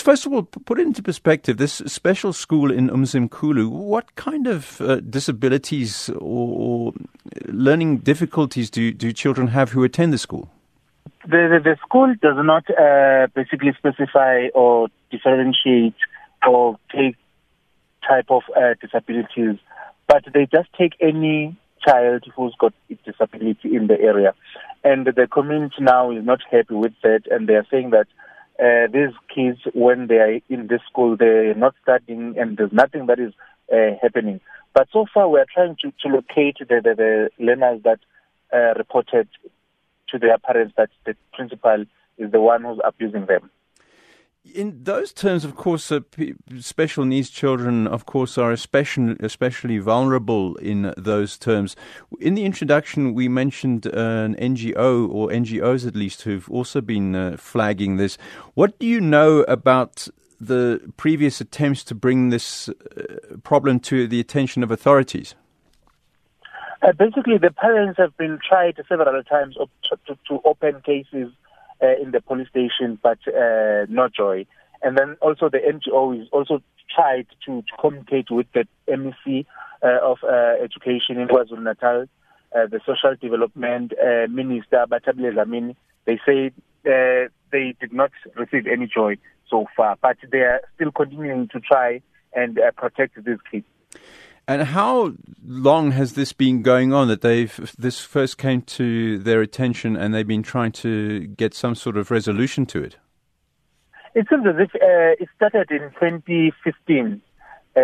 First of all, put it into perspective. This special school in Umzimkhulu, what kind of uh, disabilities or, or, learning difficulties do, do children have who attend the school? The, the, the school does not uh, basically specify or differentiate or take type of uh, disabilities, but they just take any child who's got a disability in the area. And the community now is not happy with that, and they are saying that uh, these kids, when they are in this school, they're not studying, and there's nothing that is uh, happening. But so far, we are trying to, to locate the, the, the learners that uh, reported to their parents that the principal is the one who's abusing them. In those terms, of course, uh, p- special needs children, of course, are especially, especially vulnerable in those terms. In the introduction, we mentioned uh, an NGO, or NGOs at least, who've also been uh, flagging this. What do you know about the previous attempts to bring this uh, problem to the attention of authorities? Uh, basically, the parents have been tried several times to, to, to open cases uh, in the police station, but uh, no joy. And then also the NGO is also tried to, to communicate with the MEC uh, of uh, Education in KwaZulu Natal, uh, the Social Development uh, Minister Bathabile Dlamini. They say they did not receive any joy so far, but they are still continuing to try and protect these kids. And how long has this been going on that they've this first came to their attention and they've been trying to get some sort of resolution to it? It seems as if uh, it started in 2015 uh,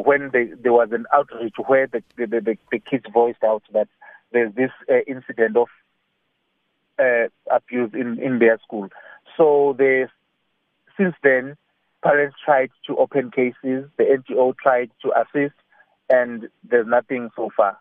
when they, there was an outreach where the, the, the, the, kids voiced out that there's this uh, incident of uh, abuse in, in their school. So they, since then, parents tried to open cases, the NGO tried to assist, and there's nothing so far.